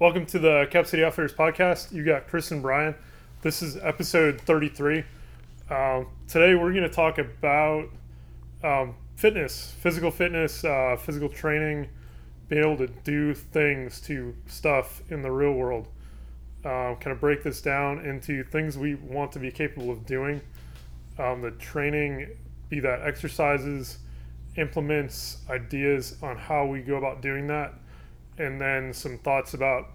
Welcome to the Cap City Outfitters podcast. You got Chris and Brian. This is episode 33. Um, today we're going to talk about um, fitness, physical fitness, uh, physical training, being able to do things to stuff in the real world. Um, kind of break this down into things we want to be capable of doing. Um, the training, be that exercises, implements, ideas on how we go about doing that and then some thoughts about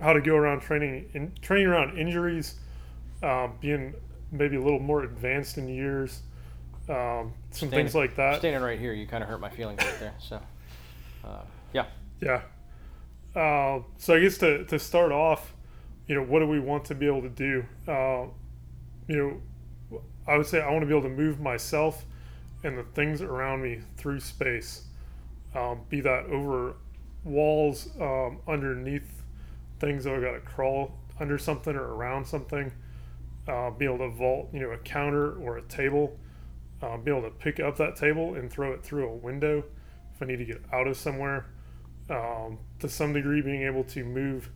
how to go around training in training around injuries, um, being maybe a little more advanced in years, um, some Standing- things like that. Standing right here, you kind of hurt my feelings right there. So, uh, yeah, Yeah. Uh, so I guess to, to start off, you know, what do we want to be able to do? Uh, you know, I would say I want to be able to move myself and the things around me through space, um, be that over walls, um, underneath things that I got to crawl under something or around something, uh, be able to vault, you know, a counter or a table, uh, be able to pick up that table and throw it through a window if I need to get out of somewhere. Um, to some degree, being able to move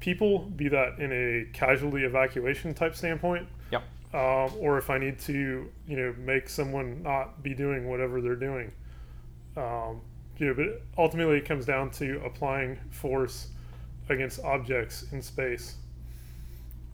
people, be that in a casualty evacuation type standpoint, Yep. um, or if I need to, you know, make someone not be doing whatever they're doing. Um, you know, but ultimately, it comes down to applying force against objects in space.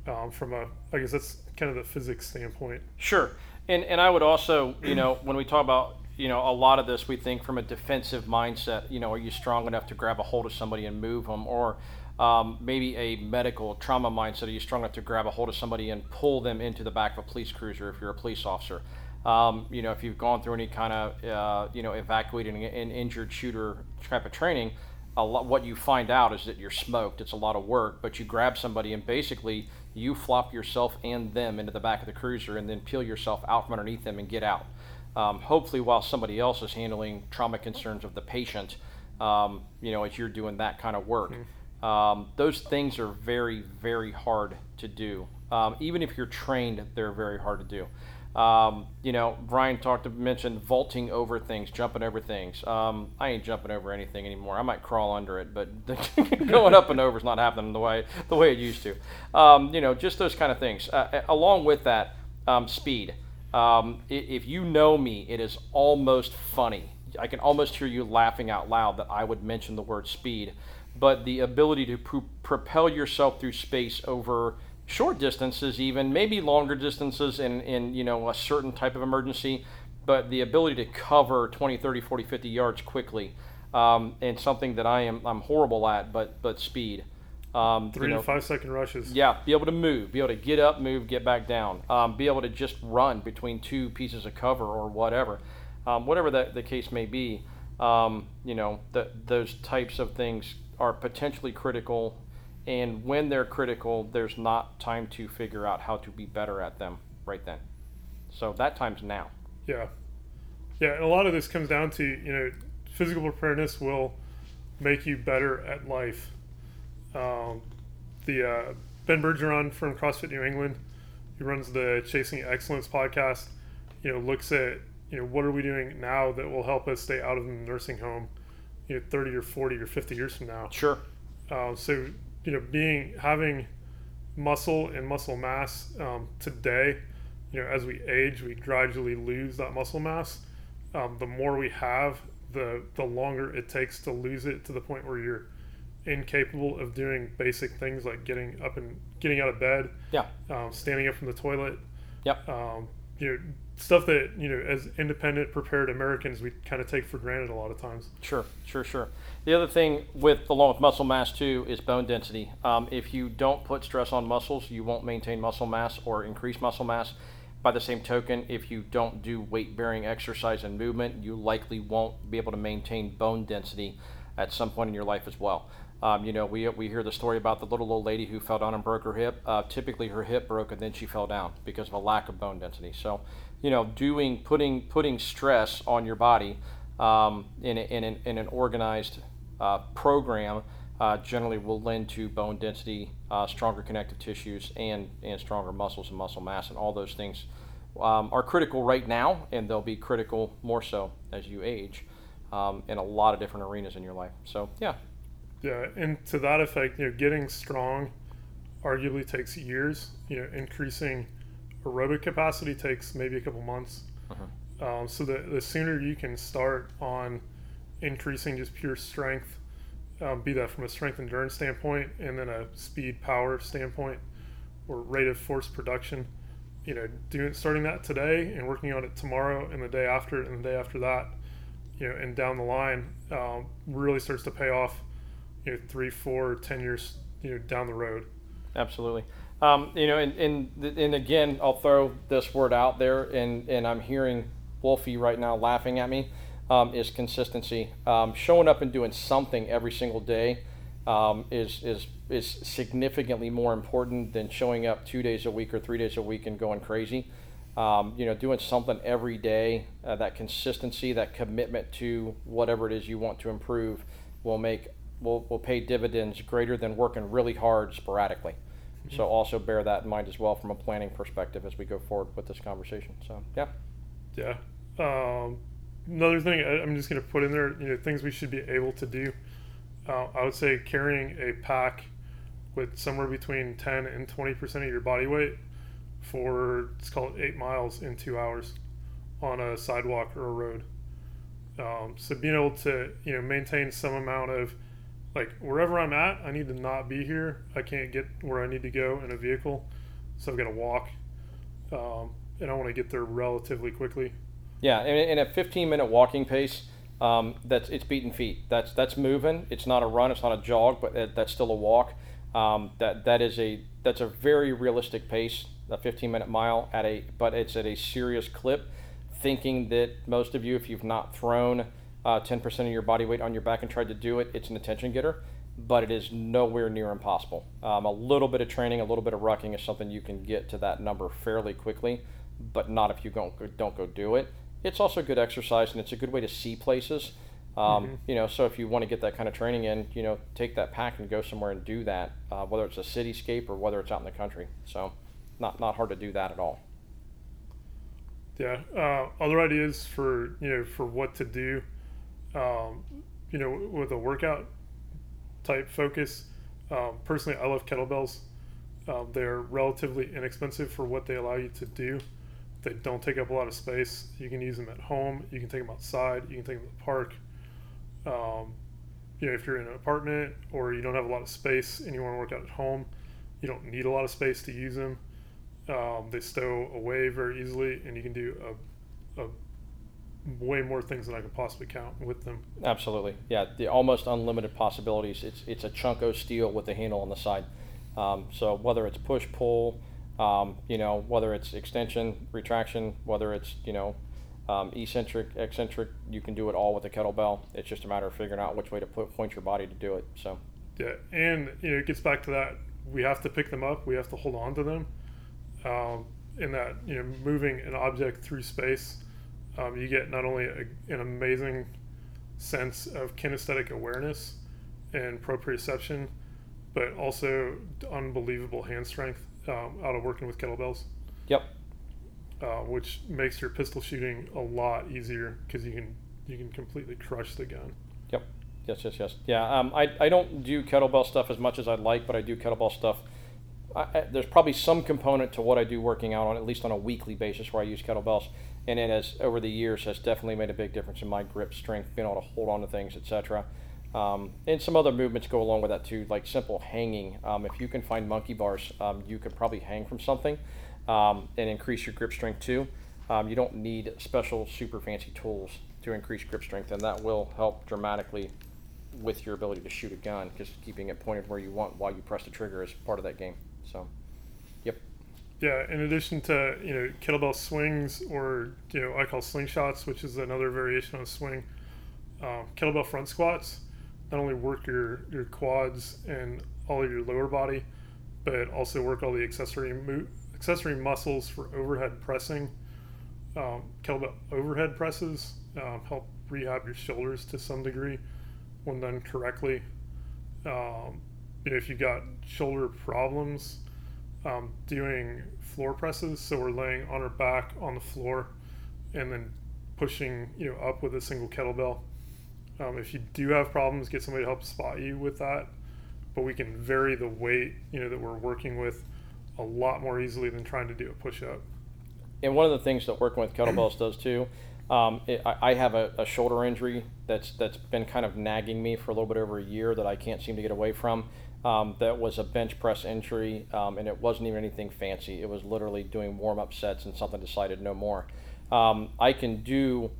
Um, from a, I guess that's kind of the physics standpoint. sure. And and I would also, you know, when we talk about, you know, a lot of this, we think from a defensive mindset. You know, are you strong enough to grab a hold of somebody and move them, or um, maybe a medical trauma mindset? Are you strong enough to grab a hold of somebody and pull them into the back of a police cruiser if you're a police officer? Um, you know, if you've gone through any kind of, uh, you know, evacuating an injured shooter type of training, a lot, what you find out is that you're smoked. It's a lot of work, but you grab somebody and basically you flop yourself and them into the back of the cruiser and then peel yourself out from underneath them and get out. Um, hopefully, while somebody else is handling trauma concerns of the patient, um, you know, as you're doing that kind of work. Um, those things are very, very hard to do. Um, even if you're trained, they're very hard to do. Um, you know, Brian talked mentioned vaulting over things, jumping over things. Um, I ain't jumping over anything anymore. I might crawl under it, but going up and over is not happening the way the way it used to. Um, you know, just those kind of things. Uh, along with that, um, speed. Um, if you know me, it is almost funny. I can almost hear you laughing out loud that I would mention the word speed. But the ability to pro- propel yourself through space over short distances, even maybe longer distances in, in you know a certain type of emergency, but the ability to cover 20, 30, 40, 50 yards quickly, um, and something that I am I'm horrible at, but but speed. Um, Three you know, to five second rushes. yeah, be able to move, be able to get up, move, get back down, um, be able to just run between two pieces of cover or whatever, um, whatever that the case may be. Um, you know, th those types of things are potentially critical, and when they're critical, there's not time to figure out how to be better at them right then. So that time's now. Yeah. Yeah, and a lot of this comes down to, you know, physical preparedness will make you better at life. Um, the uh, Ben Bergeron from CrossFit New England, who runs the Chasing Excellence podcast, you know, looks at, you know, what are we doing now that will help us stay out of the nursing home, you know, 30 or 40 or 50 years from now. Sure. Uh, so you know, being having muscle and muscle mass um, today, you know, as we age, we gradually lose that muscle mass. Um, the more we have, the the longer it takes to lose it to the point where you're incapable of doing basic things like getting up and getting out of bed, Yeah. um, standing up from the toilet. Yep. Um, you know, stuff that you know, as independent, prepared Americans, we kind of take for granted a lot of times. Sure, sure, sure. The other thing with along with muscle mass too is bone density. Um, if you don't put stress on muscles, you won't maintain muscle mass or increase muscle mass. By the same token, if you don't do weight bearing exercise and movement, you likely won't be able to maintain bone density at some point in your life as well. Um, you know, we, we hear the story about the little old lady who fell down and broke her hip. Uh, typically, her hip broke and then she fell down because of a lack of bone density. So, you know, doing putting putting stress on your body um, in, a, in, an, in an organized uh, program uh, generally will lend to bone density, uh, stronger connective tissues, and, and stronger muscles and muscle mass, and all those things um, are critical right now, and they'll be critical more so as you age um, in a lot of different arenas in your life. So, yeah, Yeah, and to that effect, you know, getting strong arguably takes years. You know, increasing aerobic capacity takes maybe a couple months. Uh-huh. Um, so the the sooner you can start on increasing just pure strength, um, be that from a strength endurance standpoint and then a speed power standpoint or rate of force production, you know, doing starting that today and working on it tomorrow and the day after and the day after that, you know, and down the line, um, really starts to pay off, you know, three, four, ten years, you know, down the road. Absolutely. Um, you know, and, and and again, I'll throw this word out there, and and I'm hearing Wolfie right now laughing at me. Um, is consistency. Um, showing up and doing something every single day um, is is is significantly more important than showing up two days a week or three days a week and going crazy. Um, you know, doing something every day, uh, that consistency, that commitment to whatever it is you want to improve, will make will, will pay dividends greater than working really hard sporadically. Mm-hmm. So also bear that in mind as well from a planning perspective as we go forward with this conversation. So yeah. Yeah. Um, another thing I, am just going to put in there, you know, things we should be able to do. Uh, I would say carrying a pack with somewhere between 10 and 20 percent of your body weight for let's call it eight miles in two hours on a sidewalk or a road. Um, so being able to you know maintain some amount of like wherever I'm at, I need to not be here. I can't get where I need to go in a vehicle, so I've got to walk, um, and I want to get there relatively quickly. Yeah, in, a 15 minute walking pace, um, that's it's beating feet. That's that's moving. It's not a run. It's not a jog, but that's still a walk. Um, that that is a that's a very realistic pace. A 15 minute mile at a but it's at a serious clip. Thinking that most of you, if you've not thrown uh, 10% of your body weight on your back and tried to do it, it's an attention getter, but it is nowhere near impossible. Um, a little bit of training, a little bit of rucking is something you can get to that number fairly quickly, but not if you don't, don't go do it. It's also good exercise and it's a good way to see places. Um, mm-hmm. You know, so if you want to get that kind of training in, you know, take that pack and go somewhere and do that, uh, whether it's a cityscape or whether it's out in the country. So, not not hard to do that at all. Yeah. Uh, other ideas for you know for what to do um, you know, with a workout type focus. Um, personally, I love kettlebells. Um, they're relatively inexpensive for what they allow you to do. They don't take up a lot of space. You can use them at home. You can take them outside. You can take them to the park. Um, you know, if you're in an apartment or you don't have a lot of space and you want to work out at home, you don't need a lot of space to use them. Um, they stow away very easily, and you can do a, a way more things than I could possibly count with them. Absolutely, yeah. The almost unlimited possibilities. It's it's a chunk of steel with a handle on the side. Um, so whether it's push pull, um, you know, whether it's extension, retraction, whether it's you know, um, eccentric, eccentric, you can do it all with a kettlebell. It's just a matter of figuring out which way to put, point your body to do it. So. Yeah, and you know, it gets back to that. We have to pick them up. We have to hold on to them. Um, in that you know, moving an object through space um, you get not only a, an amazing sense of kinesthetic awareness and proprioception, but also unbelievable hand strength um, out of working with kettlebells. Yep. Uh, which makes your pistol shooting a lot easier because you can you can completely crush the gun. Yep. Yes. Yes. Yes. Yeah. Um, I I don't do kettlebell stuff as much as I'd like, but I do kettlebell stuff. I, I, there's probably some component to what I do working out on at least on a weekly basis where I use kettlebells and it has over the years has definitely made a big difference in my grip strength, being able to hold on to things, etc. Um, and some other movements go along with that too, like simple hanging. Um, if you can find monkey bars, um, you could probably hang from something um, and increase your grip strength too. Um, you don't need special super fancy tools to increase grip strength, and that will help dramatically with your ability to shoot a gun because keeping it pointed where you want while you press the trigger is part of that game. So. Yeah, in addition to you know kettlebell swings or you know I call slingshots, which is another variation on swing, um, kettlebell front squats not only work your your quads and all of your lower body, but also work all the accessory mo- accessory muscles for overhead pressing. Um, kettlebell overhead presses um, help rehab your shoulders to some degree when done correctly. Um, you know, if you've got shoulder problems, um, doing floor presses. So we're laying on our back on the floor and then pushing, you know, up with a single kettlebell. Um, if you do have problems, get somebody to help spot you with that. But we can vary the weight, you know, that we're working with a lot more easily than trying to do a push up. And one of the things that working with kettlebells does too, um, it, I, have a, a, shoulder injury that's that's been kind of nagging me for a little bit over a year that I can't seem to get away from. Um, that was a bench press injury, um, and it wasn't even anything fancy. It was literally doing warm up sets, and something decided no more. Um, I can do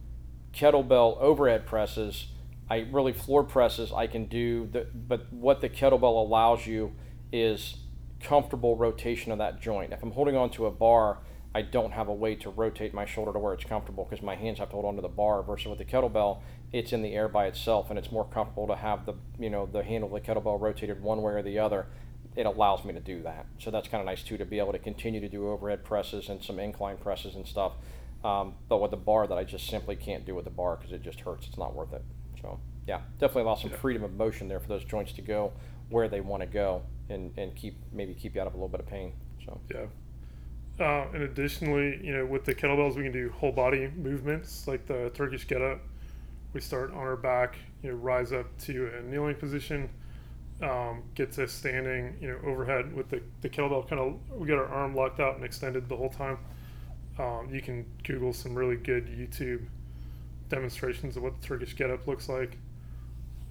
kettlebell overhead presses. I really floor presses. I can do, the, but what the kettlebell allows you is comfortable rotation of that joint. If I'm holding on to a bar, I don't have a way to rotate my shoulder to where it's comfortable because my hands have to hold onto the bar. Versus with the kettlebell, it's in the air by itself, and it's more comfortable to have the you know the handle of the kettlebell rotated one way or the other. It allows me to do that, so that's kind of nice too to be able to continue to do overhead presses and some incline presses and stuff. Um, but with the bar, that I just simply can't do with the bar because it just hurts. It's not worth it. So yeah, definitely allow some freedom of motion there for those joints to go where they want to go and, and keep maybe keep you out of a little bit of pain. So yeah. Uh, and additionally, you know, with the kettlebells, we can do whole body movements like the Turkish get up. We start on our back, you know, rise up to a kneeling position, um, get to standing, you know, overhead with the, the kettlebell. Kind of, we get our arm locked out and extended the whole time. Um, you can Google some really good YouTube demonstrations of what the Turkish get up looks like.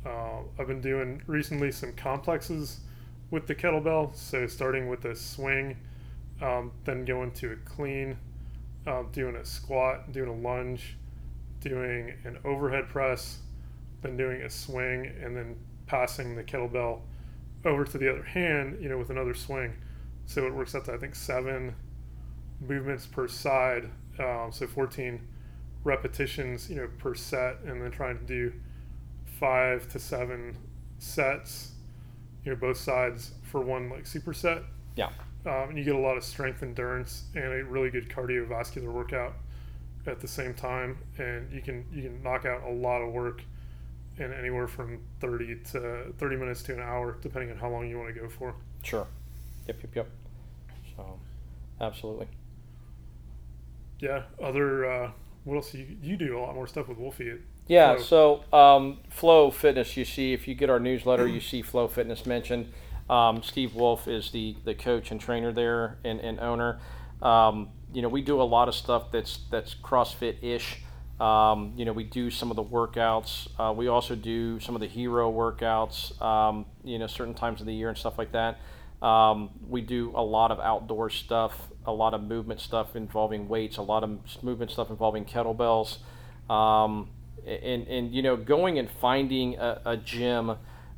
Uh, I've been doing recently some complexes with the kettlebell. So starting with a swing, um, then going to a clean, uh, doing a squat, doing a lunge, doing an overhead press, then doing a swing, and then passing the kettlebell over to the other hand, you know, with another swing. So it works out to I think seven movements per side. Um, so 14 repetitions, you know, per set, and then trying to do five to seven sets you know both sides for one like superset. Yeah. Um, and you get a lot of strength endurance and a really good cardiovascular workout at the same time, and you can you can knock out a lot of work in anywhere from 30 to 30 minutes to an hour, depending on how long you want to go for. Sure. Yep. Yep. Yep. So, absolutely. Yeah. Other. Uh, what else? You, you do a lot more stuff with Wolfie. Yeah, Flow. so um, Flow Fitness, you see, if you get our newsletter, you see Flow Fitness mentioned. Um, Steve Wolf is the, the coach and trainer there and, and owner. Um, you know, we do a lot of stuff that's that's CrossFit ish. Um, you know, we do some of the workouts. Uh, we also do some of the hero workouts. Um, you know, certain times of the year and stuff like that. Um, we do a lot of outdoor stuff, a lot of movement stuff involving weights, a lot of movement stuff involving kettlebells. Um, and and you know going and finding a, a gym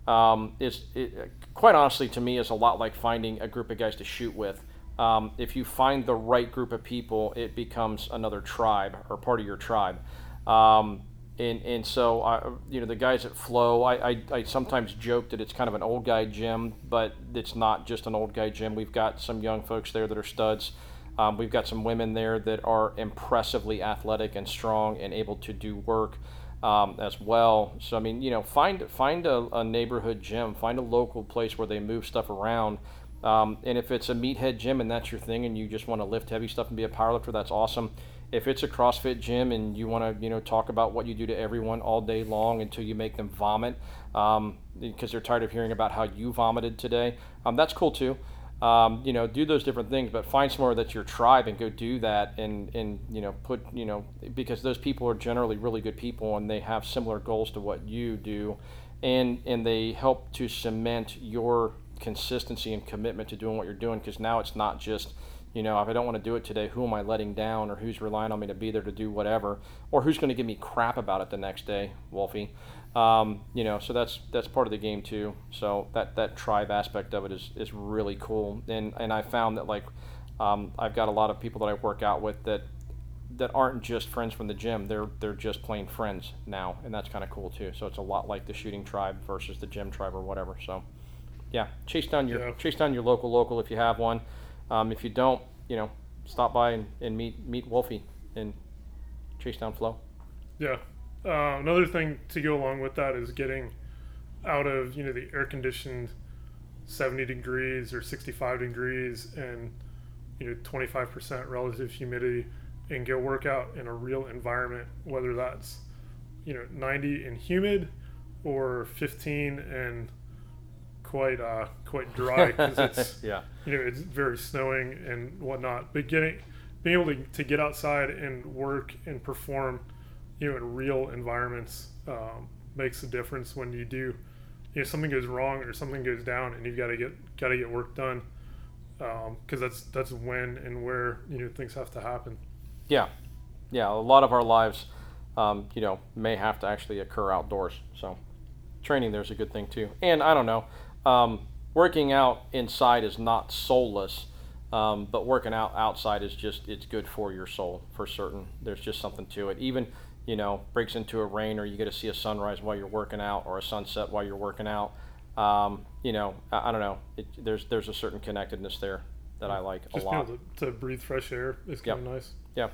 um, is it, quite honestly to me is a lot like finding a group of guys to shoot with. Um, if you find the right group of people, it becomes another tribe or part of your tribe. Um, and, and so, I, you know, the guys at Flow, I, I, I, sometimes joke that it's kind of an old guy gym, but it's not just an old guy gym. We've got some young folks there that are studs. Um, we've got some women there that are impressively athletic and strong and able to do work um, as well. So I mean, you know, find find a, a, neighborhood gym, find a local place where they move stuff around. Um, and if it's a meathead gym and that's your thing, and you just want to lift heavy stuff and be a powerlifter, that's awesome. If it's a CrossFit gym and you want to, you know, talk about what you do to everyone all day long until you make them vomit, um, because they're tired of hearing about how you vomited today, um, that's cool too um, you know, do those different things, but find somewhere that's your tribe and go do that and, and, you know, put, you know, because those people are generally really good people and they have similar goals to what you do. And, and they help to cement your consistency and commitment to doing what you're doing because now it's not just, you know, if I don't want to do it today, who am I letting down or who's relying on me to be there to do whatever? Or who's going to give me crap about it the next day, Wolfie. Um, you know, so that's that's part of the game too. So that that tribe aspect of it is, is really cool. And and I found that like um, I've got a lot of people that I work out with that that aren't just friends from the gym. They're they're just plain friends now, and that's kind of cool too. So it's a lot like the shooting tribe versus the gym tribe or whatever. So yeah, chase down your yeah. chase down your local local if you have one. Um, if you don't, you know, stop by and, and meet meet Wolfie and chase down Flow. Yeah, uh, another thing to go along with that is getting out of you know the air conditioned 70 degrees or 65 degrees and you know 25% relative humidity and go work out in a real environment whether that's you know 90 and humid or 15 and quite uh, quite dry because it's yeah. you know it's very snowing and whatnot. But getting being able to, to get outside and work and perform, you know, in real environments um, makes a difference when you do. You know, something goes wrong or something goes down, and you've got to get got to get work done because um, that's that's when and where you know things have to happen. Yeah, yeah. A lot of our lives, um, you know, may have to actually occur outdoors. So, training there's a good thing too. And I don't know, um, working out inside is not soulless, um, but working out outside is just it's good for your soul for certain. There's just something to it. Even you know breaks into a rain or you get to see a sunrise while you're working out or a sunset while you're working out. Um, you know, I, I don't know. It, there's there's a certain connectedness there that I like Just a lot. to, to breathe fresh air is Yep. kind of nice. Yeah,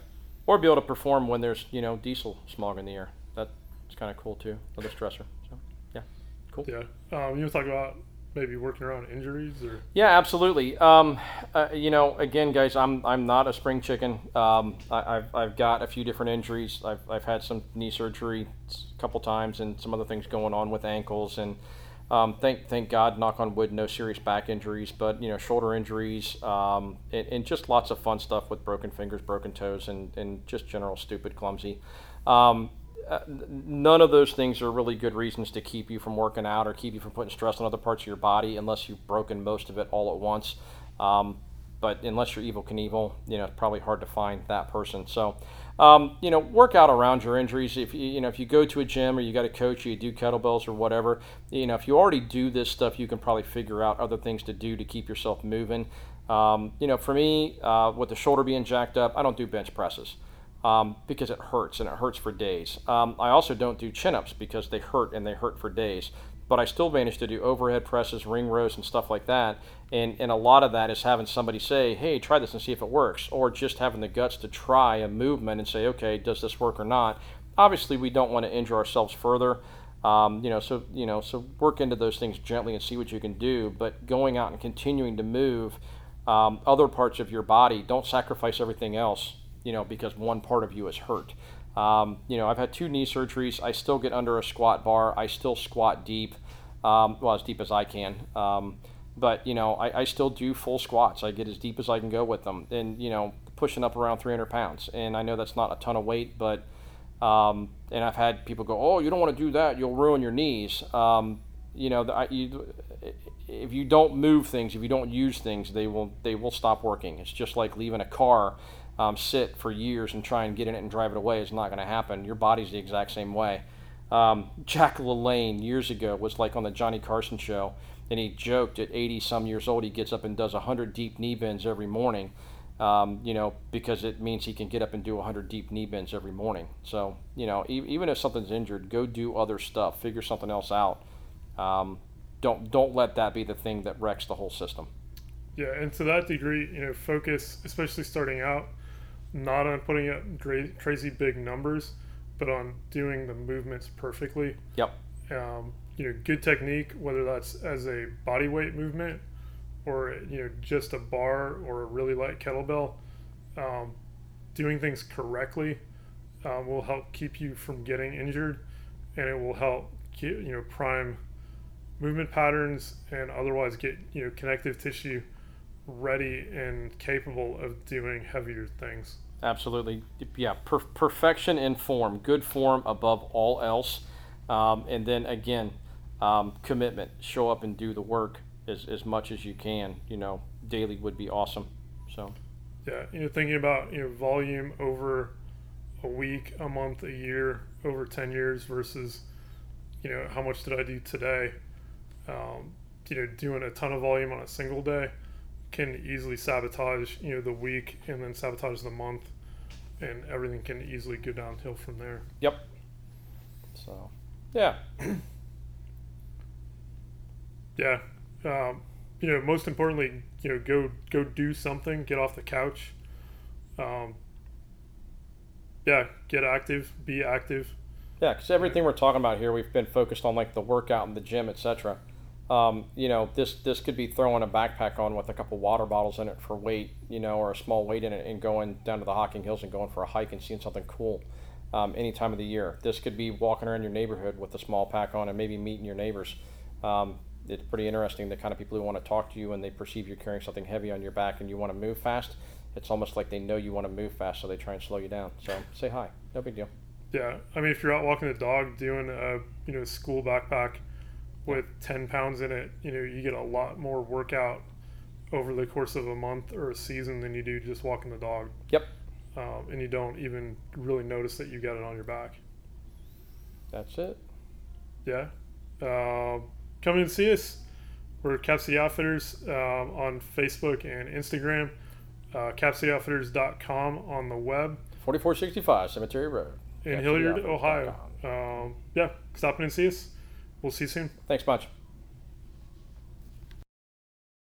or be able to perform when there's you know diesel smog in the air. That's kind of cool too. Another stressor. So yeah, cool. Yeah. Um, you want to talk about maybe working around injuries or Yeah, absolutely. Um, uh, you know, again, guys, I'm I'm not a spring chicken. Um, I, I've I've got a few different injuries. I've I've had some knee surgery a couple times and some other things going on with ankles and. Um, thank thank God, knock on wood, no serious back injuries, but you know shoulder injuries um, and, and just lots of fun stuff with broken fingers, broken toes, and, and just general stupid, clumsy. None of those things are really good reasons to keep you from working out or keep you from putting stress on other parts of your body unless you've broken most of it all at once. Um, but unless you're Evel Knievel, you know, it's probably hard to find that person. So, um, you know, work out around your injuries. If you, you know, if you go to a gym or you got a coach, you do kettlebells or whatever, you know, if you already do this stuff, you can probably figure out other things to do to keep yourself moving. Um, you know, for me, uh, with the shoulder being jacked up, I don't do bench presses um, because it hurts and it hurts for days. Um, I also don't do chin ups because they hurt and they hurt for days. But I still manage to do overhead presses, ring rows, and stuff like that. And, and a lot of that is having somebody say, hey, try this and see if it works, or just having the guts to try a movement and say, okay, does this work or not? Obviously, we don't want to injure ourselves further. Um, you know, so you know, so work into those things gently and see what you can do. But going out and continuing to move um, other parts of your body, don't sacrifice everything else. You know, because one part of you is hurt. Um, you know, I've had two knee surgeries. I still get under a squat bar. I still squat deep, um, well as deep as I can. Um, but you know, I, I still do full squats. I get as deep as I can go with them, and you know, pushing up around 300 pounds. And I know that's not a ton of weight, but um, and I've had people go, "Oh, you don't want to do that. You'll ruin your knees." Um, you know, I, you, if you don't move things, if you don't use things, they will they will stop working. It's just like leaving a car um, sit for years and try and get in it and drive it away. is not going to happen. Your body's the exact same way. Um, Jack LaLanne years ago was like on the Johnny Carson show, and he joked at 80 some years old he gets up and does 100 deep knee bends every morning. Um, you know, because it means he can get up and do 100 deep knee bends every morning. So, you know, e- even if something's injured, go do other stuff, figure something else out. Um, don't don't let that be the thing that wrecks the whole system. Yeah, and to that degree, you know, focus, especially starting out, not on putting up crazy big numbers, but on doing the movements perfectly. Yep. Um, you know, good technique, whether that's as a body weight movement or you know just a bar or a really light kettlebell. Um, doing things correctly um, will help keep you from getting injured, and it will help get, you know prime movement patterns and otherwise get you know connective tissue ready and capable of doing heavier things. Absolutely. Yeah, per- perfection in form, good form above all else. Um, and then again, um, commitment. Show up and do the work as, as much as you can. You know, daily would be awesome. So, Yeah, you know, thinking about you know volume over a week, a month, a year, over ten years versus you know how much did I do today? Um, you know, doing a ton of volume on a single day can easily sabotage you know the week and then sabotage the month, and everything can easily go downhill from there. yep. So, yeah. Yeah, um, you know, most importantly, you know, go go do something, get off the couch. Um, yeah, get active, be active. Yeah, because everything we're talking about here, we've been focused on like the workout and the gym, etc. Um, you know, this this could be throwing a backpack on with a couple water bottles in it for weight, you know, or a small weight in it, and going down to the Hocking Hills and going for a hike and seeing something cool. um, any time of the year. This could be walking around your neighborhood with a small pack on and maybe meeting your neighbors. Um, it's pretty interesting the kind of people who want to talk to you and they perceive you're carrying something heavy on your back and you want to move fast. It's almost like they know you want to move fast, so they try and slow you down. So say hi, no big deal. Yeah, I mean, if you're out walking the dog, doing a you know school backpack with ten pounds in it, you know you get a lot more workout over the course of a month or a season than you do just walking the dog. Yep. Um, and you don't even really notice that you got it on your back. That's it. Yeah. Um, come and see us. We're Cap City Outfitters um, on Facebook and Instagram. Uh, CapCityOutfitters.com on the web. 4465 Cemetery Road. In Hilliard, Ohio. Um, yeah, stop in and see us. We'll see you soon. Thanks much.